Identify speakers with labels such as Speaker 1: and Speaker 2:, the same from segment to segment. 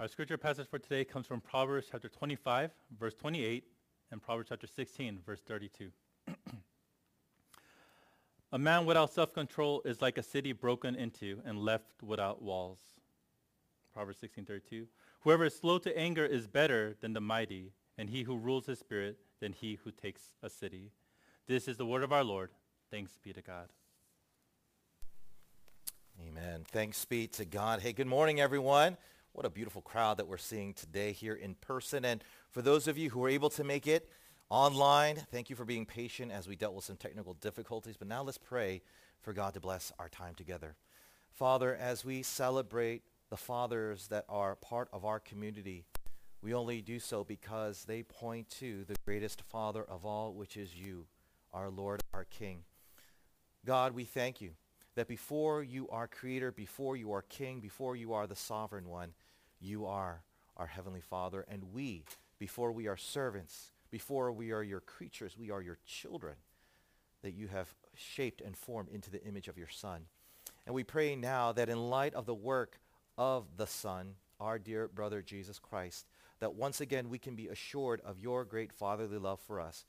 Speaker 1: Our scripture passage for today comes from Proverbs chapter 25, verse 28, and Proverbs chapter 16, verse 32. a man without self-control is like a city broken into and left without walls. Proverbs 16:32. Whoever is slow to anger is better than the mighty, and he who rules his spirit than he who takes a city. This is the word of our Lord. Thanks be to God.
Speaker 2: Amen. Thanks be to God. Hey, good morning, everyone. What a beautiful crowd that we're seeing today here in person. And for those of you who are able to make it online, thank you for being patient as we dealt with some technical difficulties. But now let's pray for God to bless our time together. Father, as we celebrate the fathers that are part of our community, we only do so because they point to the greatest father of all, which is you, our Lord, our King. God, we thank you that before you are creator, before you are king, before you are the sovereign one, you are our heavenly Father. And we, before we are servants, before we are your creatures, we are your children that you have shaped and formed into the image of your Son. And we pray now that in light of the work of the Son, our dear brother Jesus Christ, that once again we can be assured of your great fatherly love for us.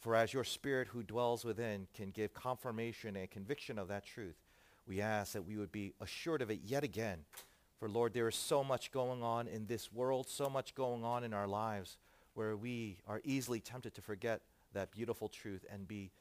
Speaker 2: For as your spirit who dwells within can give confirmation and conviction of that truth, we ask that we would be assured of it yet again for Lord, there is so much going on in this world, so much going on in our lives where we are easily tempted to forget that beautiful truth and be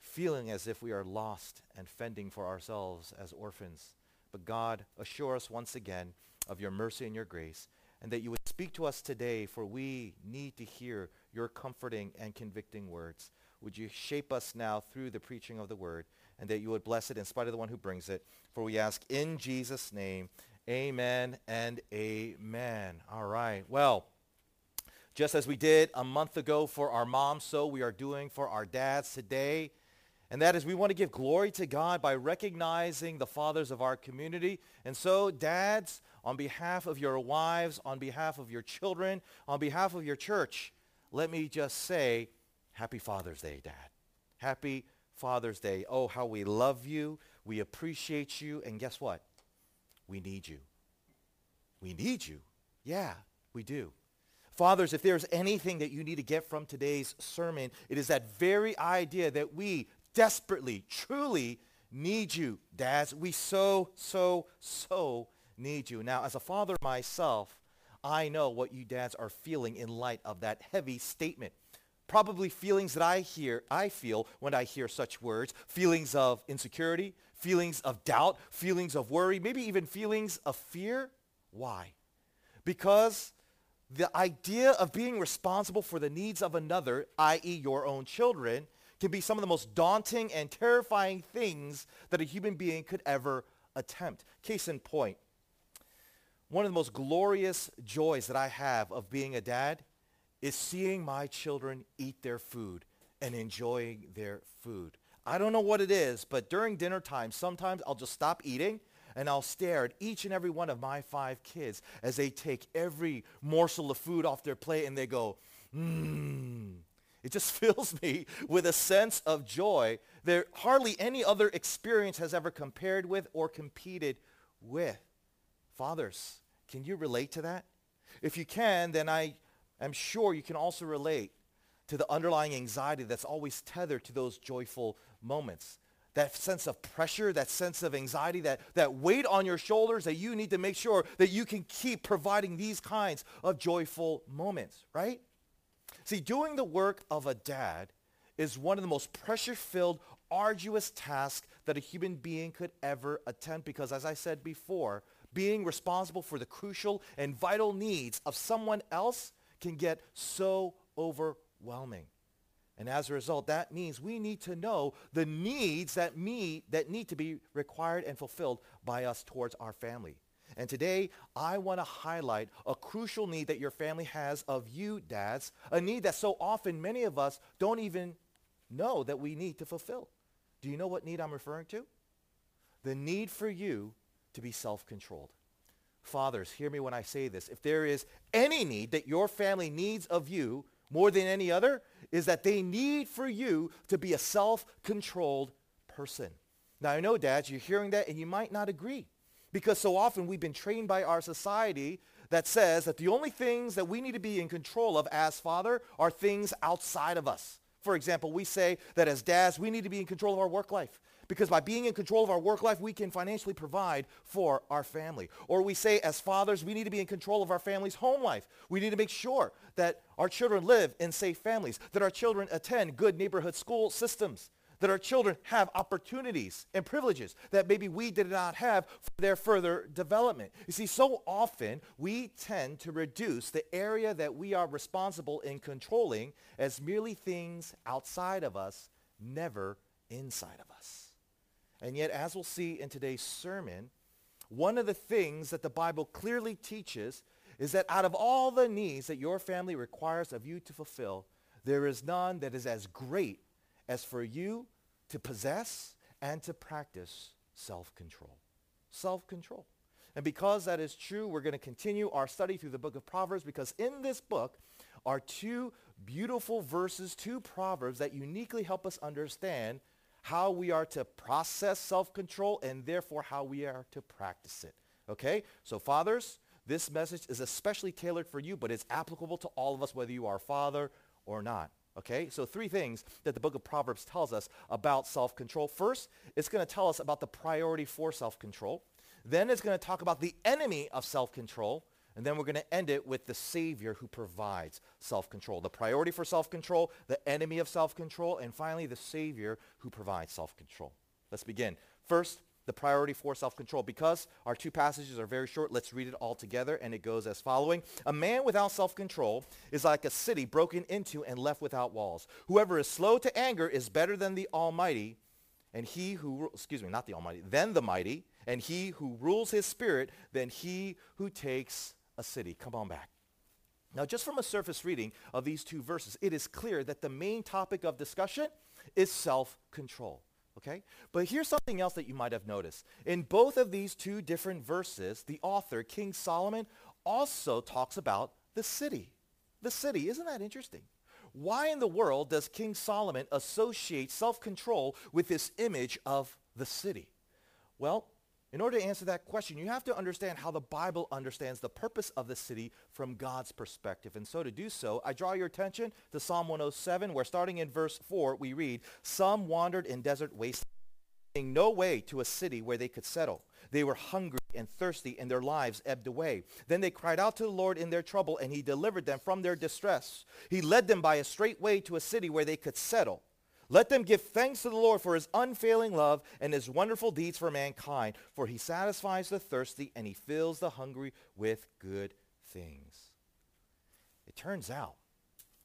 Speaker 2: feeling as if we are lost and fending for ourselves as orphans. But God, assure us once again of your mercy and your grace, and that you would speak to us today, for we need to hear your comforting and convicting words. Would you shape us now through the preaching of the word, and that you would bless it in spite of the one who brings it. For we ask in Jesus' name, Amen and amen. All right. Well, just as we did a month ago for our moms, so we are doing for our dads today. And that is we want to give glory to God by recognizing the fathers of our community. And so, dads, on behalf of your wives, on behalf of your children, on behalf of your church, let me just say, Happy Father's Day, Dad. Happy Father's Day. Oh, how we love you. We appreciate you. And guess what? We need you. We need you. Yeah, we do. Fathers, if there's anything that you need to get from today's sermon, it is that very idea that we desperately, truly need you. Dads, we so, so, so need you. Now, as a father myself, I know what you dads are feeling in light of that heavy statement. Probably feelings that I hear, I feel when I hear such words, feelings of insecurity, feelings of doubt, feelings of worry, maybe even feelings of fear. Why? Because the idea of being responsible for the needs of another, i.e. your own children, can be some of the most daunting and terrifying things that a human being could ever attempt. Case in point, one of the most glorious joys that I have of being a dad is seeing my children eat their food and enjoying their food. I don't know what it is, but during dinner time, sometimes I'll just stop eating and I'll stare at each and every one of my five kids as they take every morsel of food off their plate and they go, mmm. It just fills me with a sense of joy that hardly any other experience has ever compared with or competed with. Fathers, can you relate to that? If you can, then I am sure you can also relate to the underlying anxiety that's always tethered to those joyful moments. That sense of pressure, that sense of anxiety, that, that weight on your shoulders that you need to make sure that you can keep providing these kinds of joyful moments, right? See, doing the work of a dad is one of the most pressure-filled, arduous tasks that a human being could ever attempt because, as I said before, being responsible for the crucial and vital needs of someone else can get so overwhelming overwhelming. And as a result, that means we need to know the needs that, me, that need to be required and fulfilled by us towards our family. And today, I want to highlight a crucial need that your family has of you, dads, a need that so often many of us don't even know that we need to fulfill. Do you know what need I'm referring to? The need for you to be self-controlled. Fathers, hear me when I say this. If there is any need that your family needs of you, more than any other is that they need for you to be a self-controlled person. Now, I know, dads, you're hearing that and you might not agree. Because so often we've been trained by our society that says that the only things that we need to be in control of as father are things outside of us. For example, we say that as dads, we need to be in control of our work life because by being in control of our work life, we can financially provide for our family. Or we say as fathers, we need to be in control of our family's home life. We need to make sure that our children live in safe families, that our children attend good neighborhood school systems, that our children have opportunities and privileges that maybe we did not have for their further development. You see, so often we tend to reduce the area that we are responsible in controlling as merely things outside of us, never inside of us. And yet, as we'll see in today's sermon, one of the things that the Bible clearly teaches is that out of all the needs that your family requires of you to fulfill, there is none that is as great as for you to possess and to practice self-control. Self-control. And because that is true, we're going to continue our study through the book of Proverbs because in this book are two beautiful verses, two proverbs that uniquely help us understand how we are to process self-control and therefore how we are to practice it. Okay? So fathers, this message is especially tailored for you, but it's applicable to all of us whether you are a father or not. Okay, so three things that the book of Proverbs tells us about self-control. First, it's going to tell us about the priority for self-control. Then it's going to talk about the enemy of self-control. And then we're going to end it with the Savior who provides self-control. The priority for self-control, the enemy of self-control, and finally the Savior who provides self-control. Let's begin. First, the priority for self-control. Because our two passages are very short, let's read it all together, and it goes as following. A man without self-control is like a city broken into and left without walls. Whoever is slow to anger is better than the Almighty, and he who, excuse me, not the Almighty, than the mighty, and he who rules his spirit than he who takes a city. Come on back. Now, just from a surface reading of these two verses, it is clear that the main topic of discussion is self-control. Okay? But here's something else that you might have noticed. In both of these two different verses, the author, King Solomon, also talks about the city. The city. Isn't that interesting? Why in the world does King Solomon associate self-control with this image of the city? Well, in order to answer that question, you have to understand how the Bible understands the purpose of the city from God's perspective. And so to do so, I draw your attention to Psalm 107, where starting in verse 4, we read, Some wandered in desert wastes, no way to a city where they could settle. They were hungry and thirsty, and their lives ebbed away. Then they cried out to the Lord in their trouble, and he delivered them from their distress. He led them by a straight way to a city where they could settle. Let them give thanks to the Lord for his unfailing love and his wonderful deeds for mankind, for he satisfies the thirsty and he fills the hungry with good things. It turns out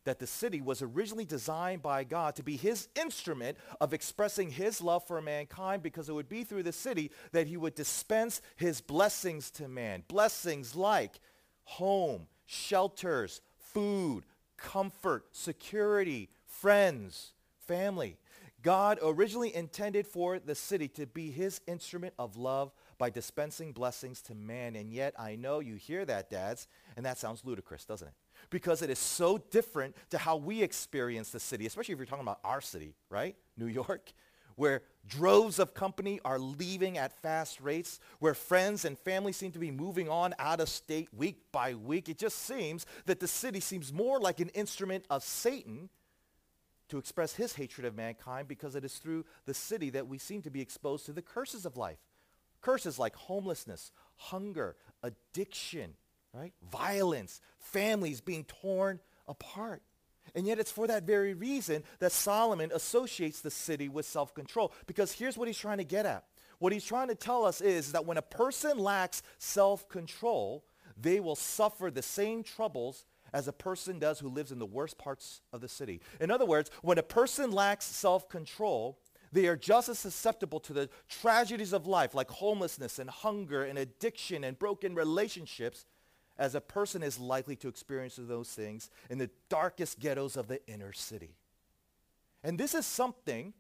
Speaker 2: that the city was originally designed by God to be his instrument of expressing his love for mankind because it would be through the city that he would dispense his blessings to man. Blessings like home, shelters, food, comfort, security, friends, family. God originally intended for the city to be his instrument of love by dispensing blessings to man. And yet I know you hear that, dads, and that sounds ludicrous, doesn't it? Because it is so different to how we experience the city, especially if you're talking about our city, right? New York, where droves of company are leaving at fast rates, where friends and family seem to be moving on out of state week by week. It just seems that the city seems more like an instrument of Satan to express his hatred of mankind because it is through the city that we seem to be exposed to the curses of life. Curses like homelessness, hunger, addiction, right? Violence, families being torn apart. And yet it's for that very reason that Solomon associates the city with self-control because here's what he's trying to get at. What he's trying to tell us is that when a person lacks self-control, they will suffer the same troubles as a person does who lives in the worst parts of the city. In other words, when a person lacks self-control, they are just as susceptible to the tragedies of life like homelessness and hunger and addiction and broken relationships as a person is likely to experience those things in the darkest ghettos of the inner city. And this is something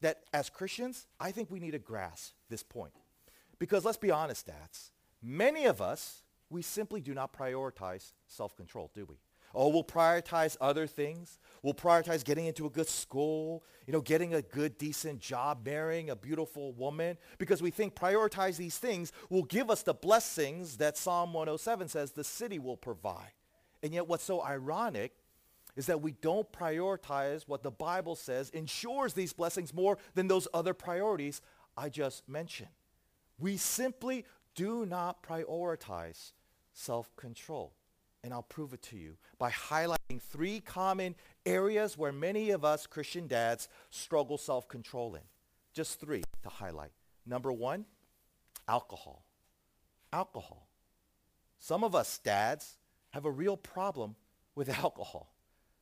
Speaker 2: that as Christians, I think we need to grasp this point. Because let's be honest, dads, many of us we simply do not prioritize self-control, do we? Oh, we'll prioritize other things. We'll prioritize getting into a good school, you know, getting a good, decent job, marrying a beautiful woman, because we think prioritize these things will give us the blessings that Psalm 107 says the city will provide. And yet what's so ironic is that we don't prioritize what the Bible says ensures these blessings more than those other priorities I just mentioned. We simply do not prioritize self-control. And I'll prove it to you by highlighting three common areas where many of us Christian dads struggle self-control in. Just three to highlight. Number one, alcohol. Alcohol. Some of us dads have a real problem with alcohol.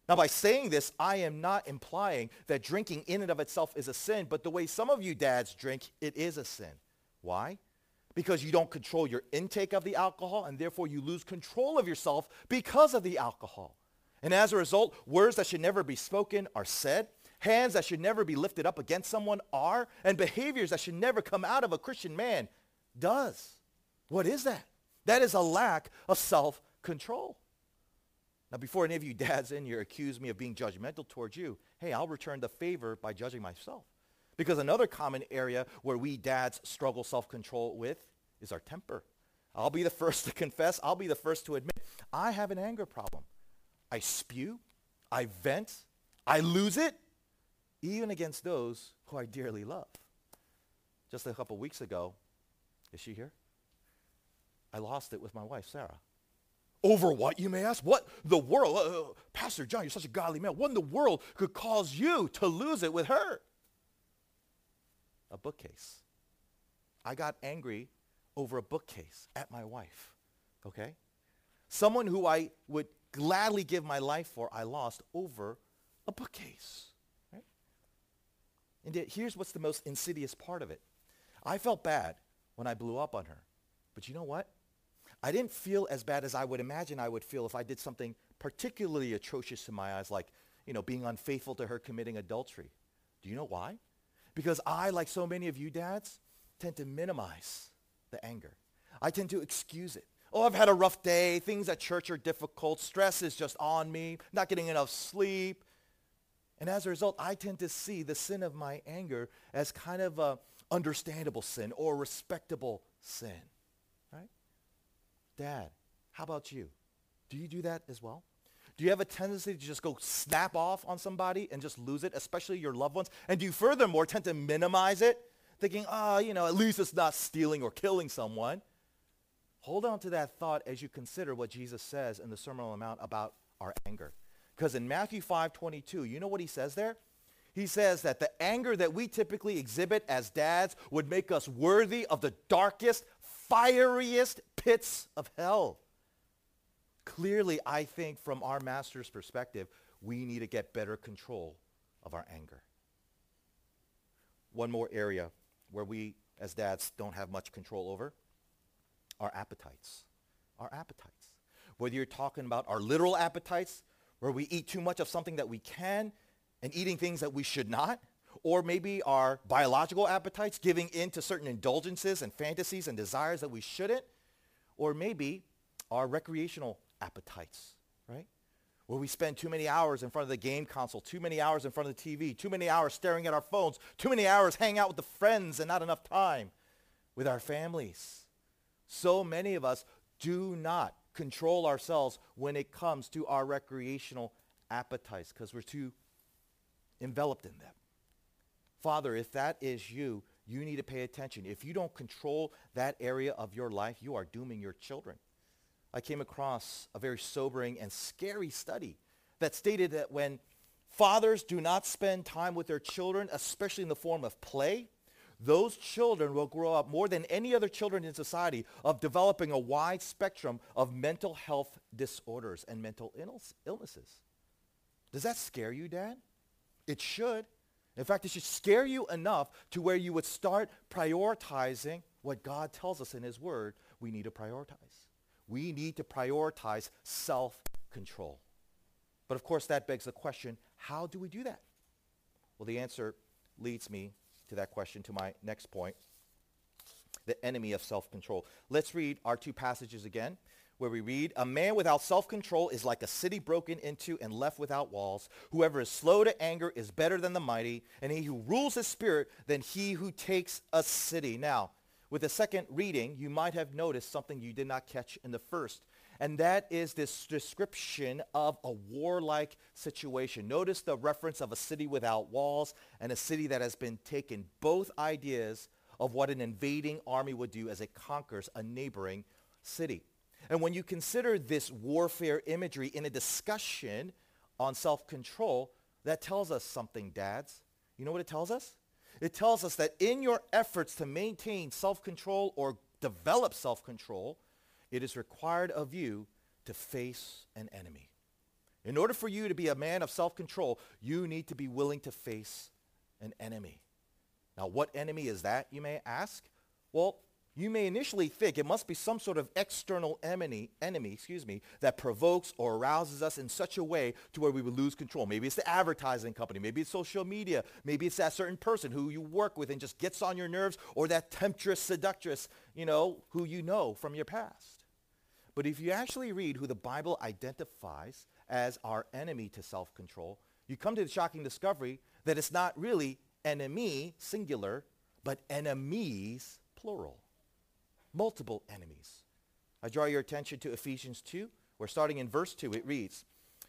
Speaker 2: Now, by saying this, I am not implying that drinking in and of itself is a sin, but the way some of you dads drink, it is a sin. Why? Because you don't control your intake of the alcohol, and therefore you lose control of yourself because of the alcohol. And as a result, words that should never be spoken are said, hands that should never be lifted up against someone are, and behaviors that should never come out of a Christian man does. What is that? That is a lack of self-control. Now, before any of you dads in here accuse me of being judgmental towards you, hey, I'll return the favor by judging myself. Because another common area where we dads struggle self-control with is our temper. I'll be the first to confess. I'll be the first to admit I have an anger problem. I spew. I vent. I lose it, even against those who I dearly love. Just a couple weeks ago, is she here? I lost it with my wife, Sarah. Over what, you may ask? What the world? Uh, uh, Pastor John, you're such a godly man. What in the world could cause you to lose it with her? A bookcase. I got angry over a bookcase at my wife. Okay? Someone who I would gladly give my life for, I lost over a bookcase. Right? And yet, here's what's the most insidious part of it. I felt bad when I blew up on her. But you know what? I didn't feel as bad as I would imagine I would feel if I did something particularly atrocious in my eyes, like, you know, being unfaithful to her committing adultery. Do you know why? Because I, like so many of you dads, tend to minimize the anger. I tend to excuse it. Oh, I've had a rough day. Things at church are difficult. Stress is just on me. Not getting enough sleep. And as a result, I tend to see the sin of my anger as kind of a understandable sin or respectable sin. Right? Dad, how about you? Do you do that as well? Do you have a tendency to just go snap off on somebody and just lose it, especially your loved ones? And do you furthermore tend to minimize it, thinking, oh, you know, at least it's not stealing or killing someone? Hold on to that thought as you consider what Jesus says in the Sermon on the Mount about our anger. Because in Matthew 5:22, you know what he says there? He says that the anger that we typically exhibit as dads would make us worthy of the darkest, fieriest pits of hell. Clearly, I think from our master's perspective, we need to get better control of our anger. One more area where we as dads don't have much control over, our appetites. Our appetites. Whether you're talking about our literal appetites, where we eat too much of something that we can and eating things that we should not, or maybe our biological appetites, giving in to certain indulgences and fantasies and desires that we shouldn't, or maybe our recreational appetites, right? Where we spend too many hours in front of the game console, too many hours in front of the TV, too many hours staring at our phones, too many hours hanging out with the friends and not enough time with our families. So many of us do not control ourselves when it comes to our recreational appetites because we're too enveloped in them. Father, if that is you, you need to pay attention. If you don't control that area of your life, you are dooming your children. I came across a very sobering and scary study that stated that when fathers do not spend time with their children, especially in the form of play, those children will grow up more than any other children in society of developing a wide spectrum of mental health disorders and mental illnesses. Does that scare you, Dad? It should. In fact, it should scare you enough to where you would start prioritizing what God tells us in his word we need to prioritize. We need to prioritize self-control. But of course, that begs the question, how do we do that? Well, the answer leads me to that question, to my next point, the enemy of self-control. Let's read our two passages again. where we read, A man without self-control is like a city broken into and left without walls. Whoever is slow to anger is better than the mighty, and he who rules his spirit than he who takes a city. Now, with the second reading, you might have noticed something you did not catch in the first, and that is this description of a warlike situation. Notice the reference of a city without walls and a city that has been taken. Both ideas of what an invading army would do as it conquers a neighboring city. And when you consider this warfare imagery in a discussion on self-control, that tells us something, dads. You know what it tells us? It tells us that in your efforts to maintain self-control or develop self-control, it is required of you to face an enemy. In order for you to be a man of self-control, you need to be willing to face an enemy. Now, what enemy is that, you may ask? Well, you may initially think it must be some sort of external enemy, enemy excuse me, that provokes or arouses us in such a way to where we would lose control. Maybe it's the advertising company. Maybe it's social media. Maybe it's that certain person who you work with and just gets on your nerves or that temptress, seductress, you know, who you know from your past. But if you actually read who the Bible identifies as our enemy to self-control, you come to the shocking discovery that it's not really enemy, singular, but enemies, plural multiple enemies. I draw your attention to Ephesians 2. We're starting in verse 2. It reads,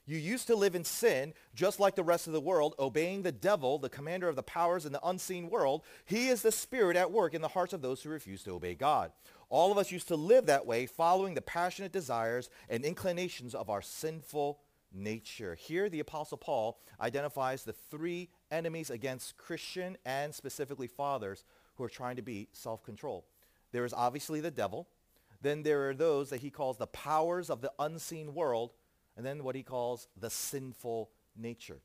Speaker 2: You used to live in sin, just like the rest of the world, obeying the devil, the commander of the powers in the unseen world. He is the spirit at work in the hearts of those who refuse to obey God. All of us used to live that way, following the passionate desires and inclinations of our sinful nature. Here, the Apostle Paul identifies the three enemies against Christian and specifically fathers who are trying to be self-control. There is obviously the devil. Then there are those that he calls the powers of the unseen world, and then what he calls the sinful nature.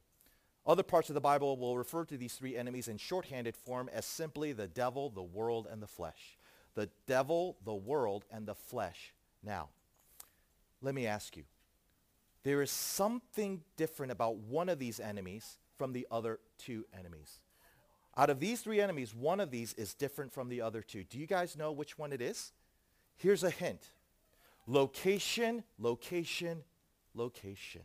Speaker 2: Other parts of the Bible will refer to these three enemies in shorthanded form as simply the devil, the world, and the flesh. The devil, the world, and the flesh. Now, let me ask you. There is something different about one of these enemies from the other two enemies. Out of these three enemies, one of these is different from the other two. Do you guys know which one it is? Here's a hint. Location, location, location.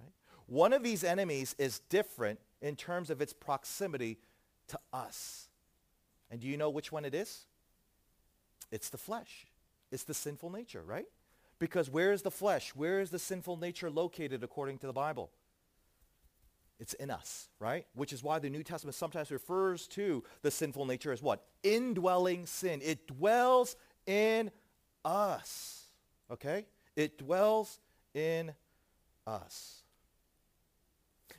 Speaker 2: Right? One of these enemies is different in terms of its proximity to us. And do you know which one it is? It's the flesh. It's the sinful nature, right? Because where is the flesh? Where is the sinful nature located according to the Bible? It's in us, right? Which is why the New Testament sometimes refers to the sinful nature as what? Indwelling sin. It dwells in us, okay? It dwells in us.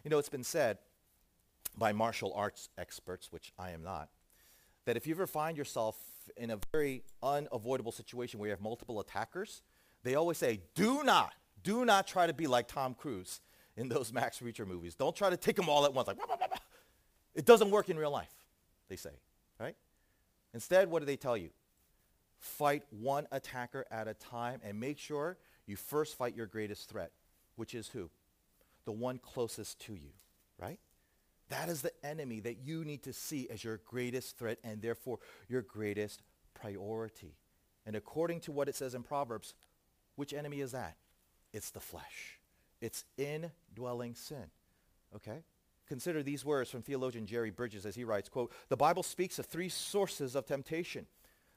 Speaker 2: You know, it's been said by martial arts experts, which I am not, that if you ever find yourself in a very unavoidable situation where you have multiple attackers, they always say, do not, do not try to be like Tom Cruise in those Max Reacher movies. Don't try to take them all at once. Like, bah, bah, bah, it doesn't work in real life, they say, right? Instead, what do they tell you? Fight one attacker at a time and make sure you first fight your greatest threat, which is who? The one closest to you, right? That is the enemy that you need to see as your greatest threat and therefore your greatest priority. And according to what it says in Proverbs, which enemy is that? It's the flesh. It's indwelling sin. Okay? Consider these words from theologian Jerry Bridges as he writes, quote, The Bible speaks of three sources of temptation.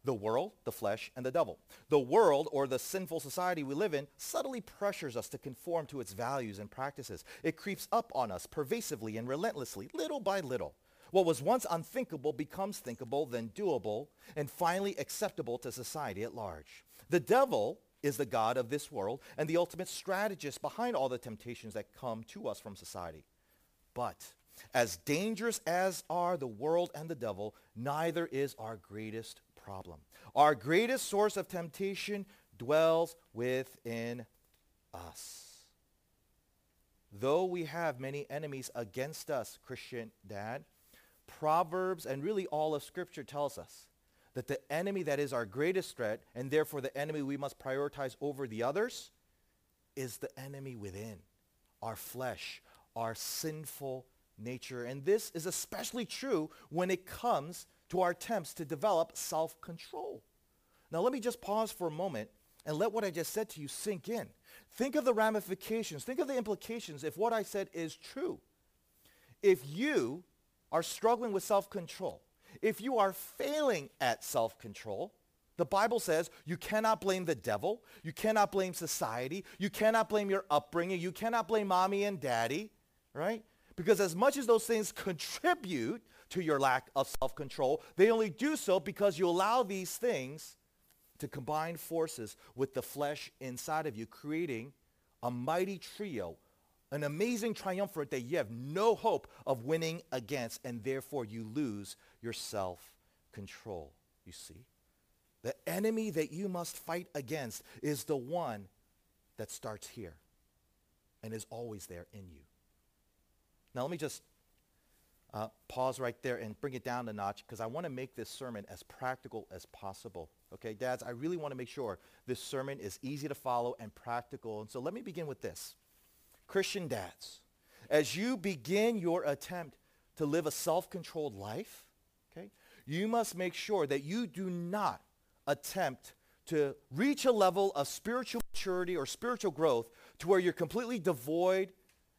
Speaker 2: The world, the flesh, and the devil. The world, or the sinful society we live in, subtly pressures us to conform to its values and practices. It creeps up on us pervasively and relentlessly, little by little. What was once unthinkable becomes thinkable, then doable, and finally acceptable to society at large. The devil is the God of this world and the ultimate strategist behind all the temptations that come to us from society. But as dangerous as are the world and the devil, neither is our greatest problem. Our greatest source of temptation dwells within us. Though we have many enemies against us, Christian dad, Proverbs and really all of Scripture tells us that the enemy that is our greatest threat, and therefore the enemy we must prioritize over the others, is the enemy within, our flesh, our sinful nature. And this is especially true when it comes to our attempts to develop self-control. Now let me just pause for a moment and let what I just said to you sink in. Think of the ramifications. Think of the implications if what I said is true. If you are struggling with self-control, if you are failing at self-control, the Bible says you cannot blame the devil. You cannot blame society. You cannot blame your upbringing. You cannot blame mommy and daddy, right? Because as much as those things contribute to your lack of self-control, they only do so because you allow these things to combine forces with the flesh inside of you, creating a mighty trio, an amazing triumvirate that you have no hope of winning against, and therefore you lose your self-control. You see? The enemy that you must fight against is the one that starts here and is always there in you. Now let me just uh, pause right there and bring it down a notch because I want to make this sermon as practical as possible. Okay, dads, I really want to make sure this sermon is easy to follow and practical. And so let me begin with this. Christian dads, as you begin your attempt to live a self-controlled life, okay, you must make sure that you do not attempt to reach a level of spiritual maturity or spiritual growth to where you're completely devoid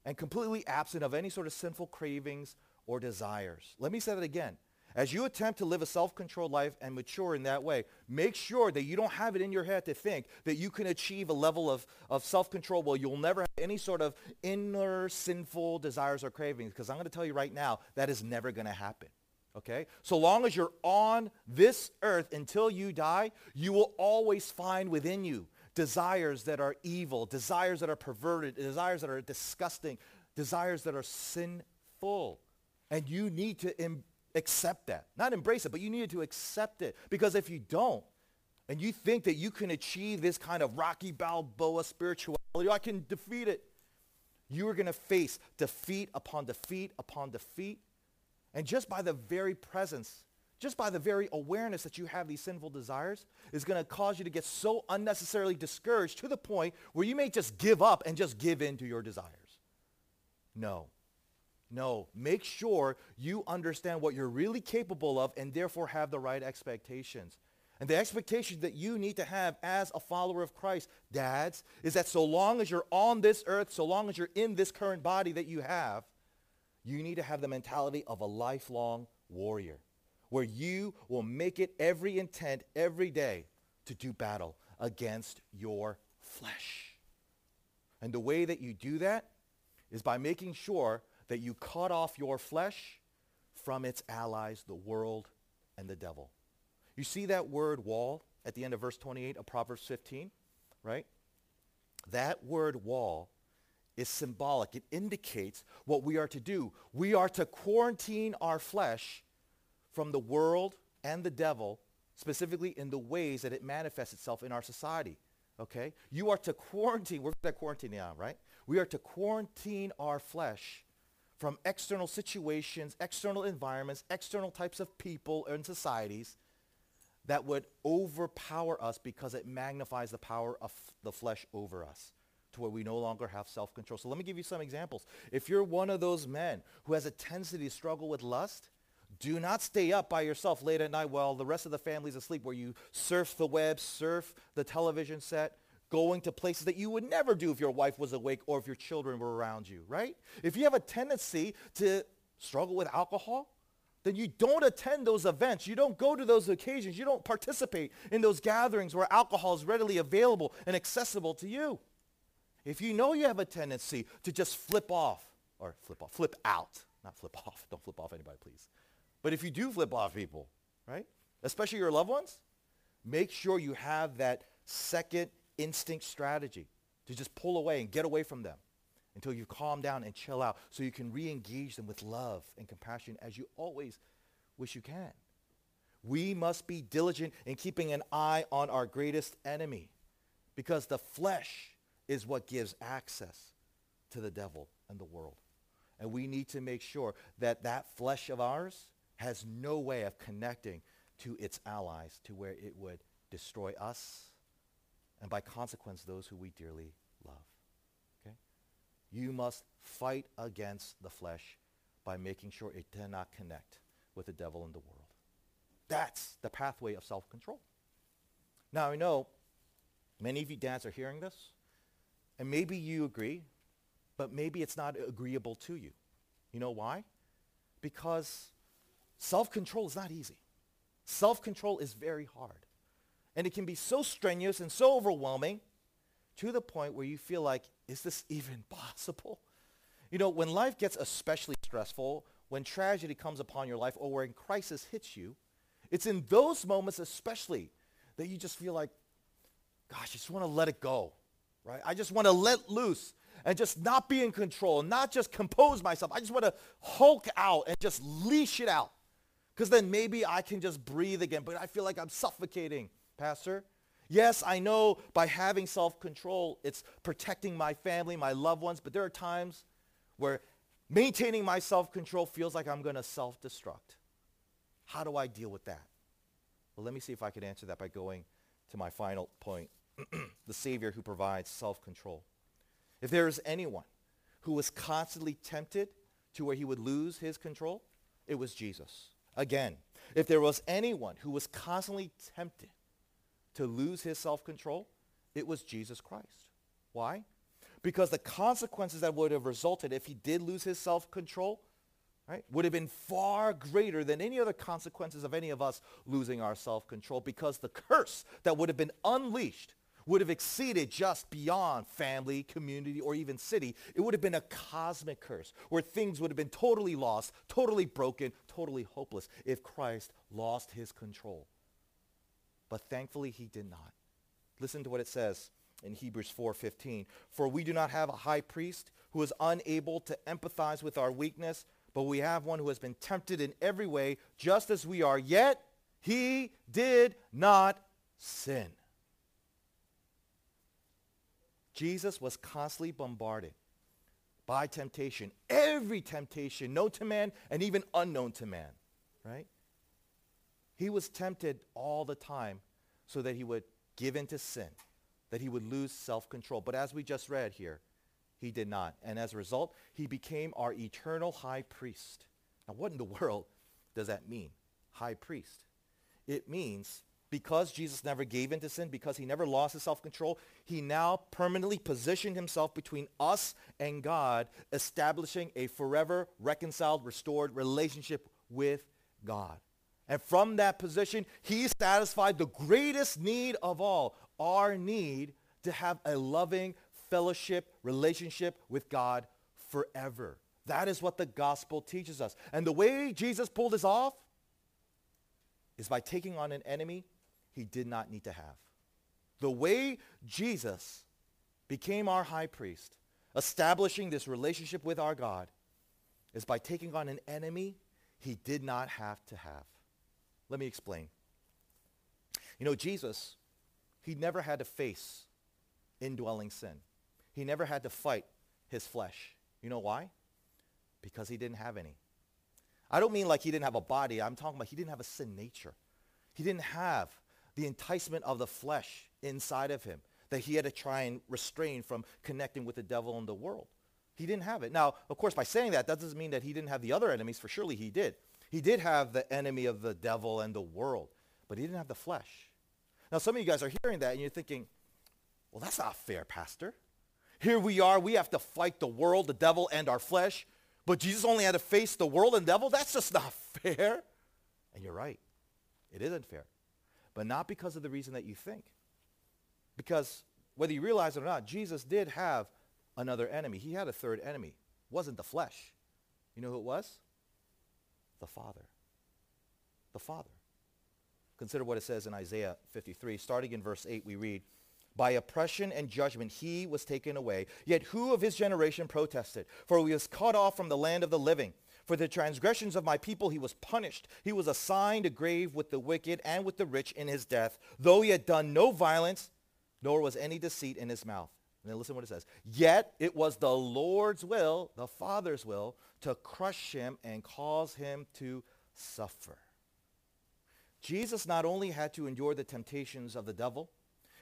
Speaker 2: and completely absent of any sort of sinful cravings or desires. Let me say that again. As you attempt to live a self-controlled life and mature in that way, make sure that you don't have it in your head to think that you can achieve a level of, of self-control where you'll never have any sort of inner sinful desires or cravings. Because I'm going to tell you right now, that is never going to happen. Okay? So long as you're on this earth until you die, you will always find within you desires that are evil, desires that are perverted, desires that are disgusting, desires that are sinful. And you need to accept that. Not embrace it, but you needed to accept it. Because if you don't, and you think that you can achieve this kind of Rocky Balboa spirituality, oh, I can defeat it, you are going to face defeat upon defeat upon defeat. And just by the very presence, just by the very awareness that you have these sinful desires is going to cause you to get so unnecessarily discouraged to the point where you may just give up and just give in to your desires. No. No, make sure you understand what you're really capable of and therefore have the right expectations. And the expectation that you need to have as a follower of Christ, dads, is that so long as you're on this earth, so long as you're in this current body that you have, you need to have the mentality of a lifelong warrior where you will make it every intent every day to do battle against your flesh. And the way that you do that is by making sure that you cut off your flesh from its allies, the world and the devil. You see that word wall at the end of verse 28 of Proverbs 15, right? That word wall is symbolic. It indicates what we are to do. We are to quarantine our flesh from the world and the devil, specifically in the ways that it manifests itself in our society. Okay? You are to quarantine, we're to quarantine now, right? We are to quarantine our flesh from external situations, external environments, external types of people and societies that would overpower us because it magnifies the power of the flesh over us to where we no longer have self-control. So let me give you some examples. If you're one of those men who has a tendency to struggle with lust, do not stay up by yourself late at night while the rest of the family's asleep where you surf the web, surf the television set, going to places that you would never do if your wife was awake or if your children were around you, right? If you have a tendency to struggle with alcohol, then you don't attend those events. You don't go to those occasions. You don't participate in those gatherings where alcohol is readily available and accessible to you. If you know you have a tendency to just flip off, or flip off, flip out, not flip off. Don't flip off anybody, please. But if you do flip off people, right, especially your loved ones, make sure you have that second instinct strategy to just pull away and get away from them until you calm down and chill out so you can re-engage them with love and compassion as you always wish you can. We must be diligent in keeping an eye on our greatest enemy because the flesh is what gives access to the devil and the world. And we need to make sure that that flesh of ours has no way of connecting to its allies to where it would destroy us and by consequence those who we dearly love. Okay? You must fight against the flesh by making sure it cannot connect with the devil and the world. That's the pathway of self-control. Now I know Many of you dads are hearing this, and maybe you agree, but maybe it's not agreeable to you. You know why? Because self-control is not easy. Self-control is very hard. And it can be so strenuous and so overwhelming to the point where you feel like, is this even possible? You know, when life gets especially stressful, when tragedy comes upon your life or when crisis hits you, it's in those moments especially that you just feel like, gosh, I just want to let it go, right? I just want to let loose and just not be in control, not just compose myself. I just want to hulk out and just leash it out because then maybe I can just breathe again, but I feel like I'm suffocating, Pastor. Yes, I know by having self-control, it's protecting my family, my loved ones, but there are times where maintaining my self-control feels like I'm going to self-destruct. How do I deal with that? Well, let me see if I can answer that by going to my final point. the Savior who provides self-control. If there is anyone who was constantly tempted to where he would lose his control, it was Jesus. Again, if there was anyone who was constantly tempted to lose his self-control, it was Jesus Christ. Why? Because the consequences that would have resulted if he did lose his self-control right, would have been far greater than any other consequences of any of us losing our self-control because the curse that would have been unleashed would have exceeded just beyond family, community, or even city. It would have been a cosmic curse where things would have been totally lost, totally broken, totally hopeless if Christ lost his control. But thankfully he did not. Listen to what it says in Hebrews 4:15. For we do not have a high priest who is unable to empathize with our weakness, but we have one who has been tempted in every way just as we are, yet he did not sin. Jesus was constantly bombarded by temptation, every temptation known to man and even unknown to man, right? He was tempted all the time so that he would give into sin, that he would lose self-control. But as we just read here, he did not. And as a result, he became our eternal high priest. Now, what in the world does that mean, high priest? It means because Jesus never gave in to sin, because he never lost his self-control, he now permanently positioned himself between us and God, establishing a forever reconciled, restored relationship with God. And from that position, he satisfied the greatest need of all, our need to have a loving fellowship relationship with God forever. That is what the gospel teaches us. And the way Jesus pulled this off is by taking on an enemy he did not need to have. The way Jesus became our high priest, establishing this relationship with our God, is by taking on an enemy he did not have to have. Let me explain. You know, Jesus, he never had to face indwelling sin. He never had to fight his flesh. You know why? Because he didn't have any. I don't mean like he didn't have a body. I'm talking about he didn't have a sin nature. He didn't have the enticement of the flesh inside of him that he had to try and restrain from connecting with the devil and the world. He didn't have it. Now, of course, by saying that, that doesn't mean that he didn't have the other enemies, for surely he did. He did have the enemy of the devil and the world, but he didn't have the flesh. Now, some of you guys are hearing that and you're thinking, well, that's not fair, Pastor. Here we are, we have to fight the world, the devil, and our flesh, but Jesus only had to face the world and devil? That's just not fair. And you're right. It isn't fair but not because of the reason that you think. Because whether you realize it or not, Jesus did have another enemy. He had a third enemy. It wasn't the flesh. You know who it was? The Father. The Father. Consider what it says in Isaiah 53. Starting in verse 8, we read, By oppression and judgment he was taken away. Yet who of his generation protested? For he was cut off from the land of the living. For the transgressions of my people he was punished. He was assigned a grave with the wicked and with the rich in his death, though he had done no violence, nor was any deceit in his mouth. And then listen what it says. Yet it was the Lord's will, the Father's will, to crush him and cause him to suffer. Jesus not only had to endure the temptations of the devil,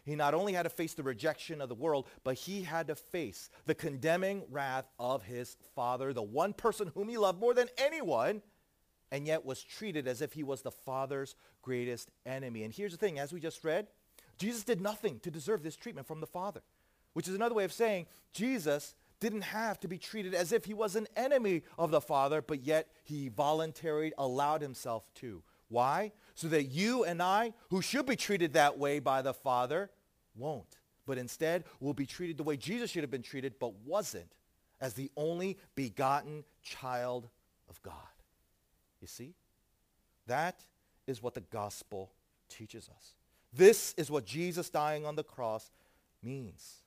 Speaker 2: he not only had to face the rejection of the world, but he had to face the condemning wrath of his father, the one person whom he loved more than anyone, and yet was treated as if he was the father's greatest enemy. And here's the thing, as we just read, Jesus did nothing to deserve this treatment from the Father, which is another way of saying Jesus didn't have to be treated as if he was an enemy of the Father, but yet he voluntarily allowed himself to. Why? So that you and I, who should be treated that way by the Father, won't. But instead will be treated the way Jesus should have been treated, but wasn't, as the only begotten child of God. You see? That is what the gospel teaches us. This is what Jesus dying on the cross means.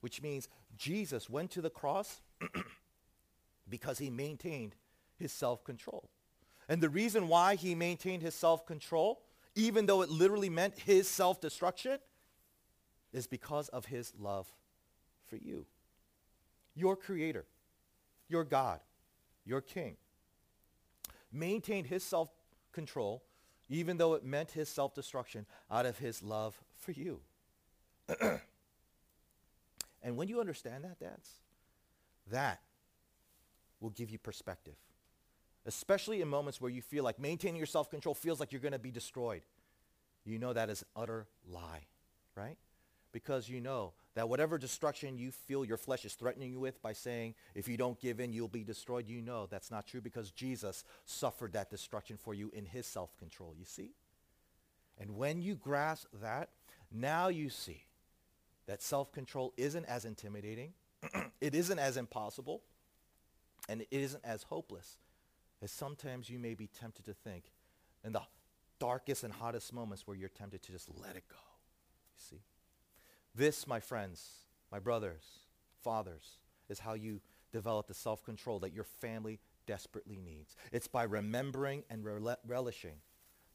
Speaker 2: Which means Jesus went to the cross because he maintained his self-control. And the reason why he maintained his self-control, even though it literally meant his self-destruction, is because of his love for you. Your creator, your God, your king, maintained his self-control even though it meant his self-destruction out of his love for you. and when you understand that, dads, that will give you perspective, especially in moments where you feel like maintaining your self-control feels like you're going to be destroyed. You know that is utter lie, right? Because you know that whatever destruction you feel your flesh is threatening you with by saying, if you don't give in, you'll be destroyed, you know that's not true because Jesus suffered that destruction for you in his self-control, you see? And when you grasp that, now you see that self-control isn't as intimidating, it isn't as impossible, and it isn't as hopeless as sometimes you may be tempted to think in the darkest and hottest moments where you're tempted to just let it go. You see? This, my friends, my brothers, fathers, is how you develop the self-control that your family desperately needs. It's by remembering and rel- relishing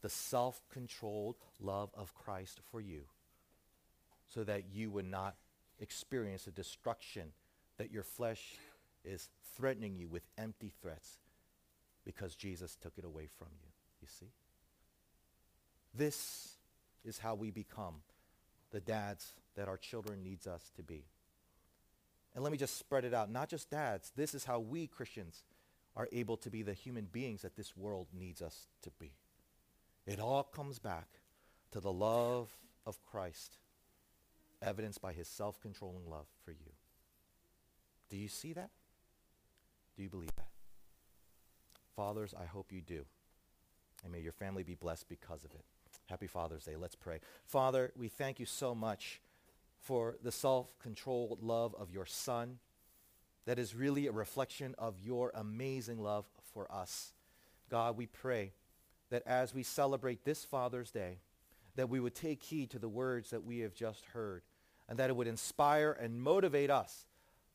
Speaker 2: the self-controlled love of Christ for you so that you would not experience the destruction that your flesh is threatening you with empty threats because Jesus took it away from you. You see? This is how we become the dads that our children needs us to be. And let me just spread it out. Not just dads. This is how we Christians are able to be the human beings that this world needs us to be. It all comes back to the love of Christ, evidenced by his self-controlling love for you. Do you see that? Do you believe that? Fathers, I hope you do. And may your family be blessed because of it. Happy Father's Day. Let's pray. Father, we thank you so much for the self-controlled love of your son that is really a reflection of your amazing love for us. God, we pray that as we celebrate this Father's Day, that we would take heed to the words that we have just heard and that it would inspire and motivate us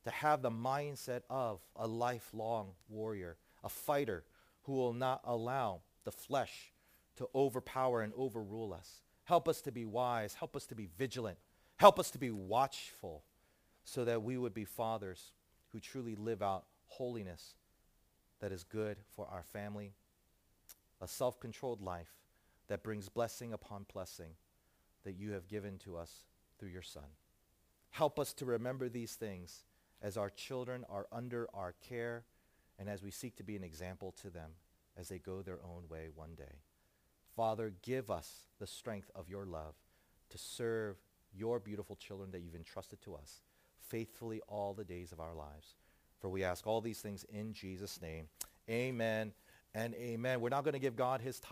Speaker 2: to have the mindset of a lifelong warrior, a fighter who will not allow the flesh to overpower and overrule us. Help us to be wise. Help us to be vigilant. Help us to be watchful so that we would be fathers who truly live out holiness that is good for our family, a self-controlled life that brings blessing upon blessing that you have given to us through your Son. Help us to remember these things as our children are under our care and as we seek to be an example to them as they go their own way one day. Father, give us the strength of your love to serve your beautiful children that you've entrusted to us faithfully all the days of our lives. For we ask all these things in Jesus' name. Amen and amen. We're not going to give God his time.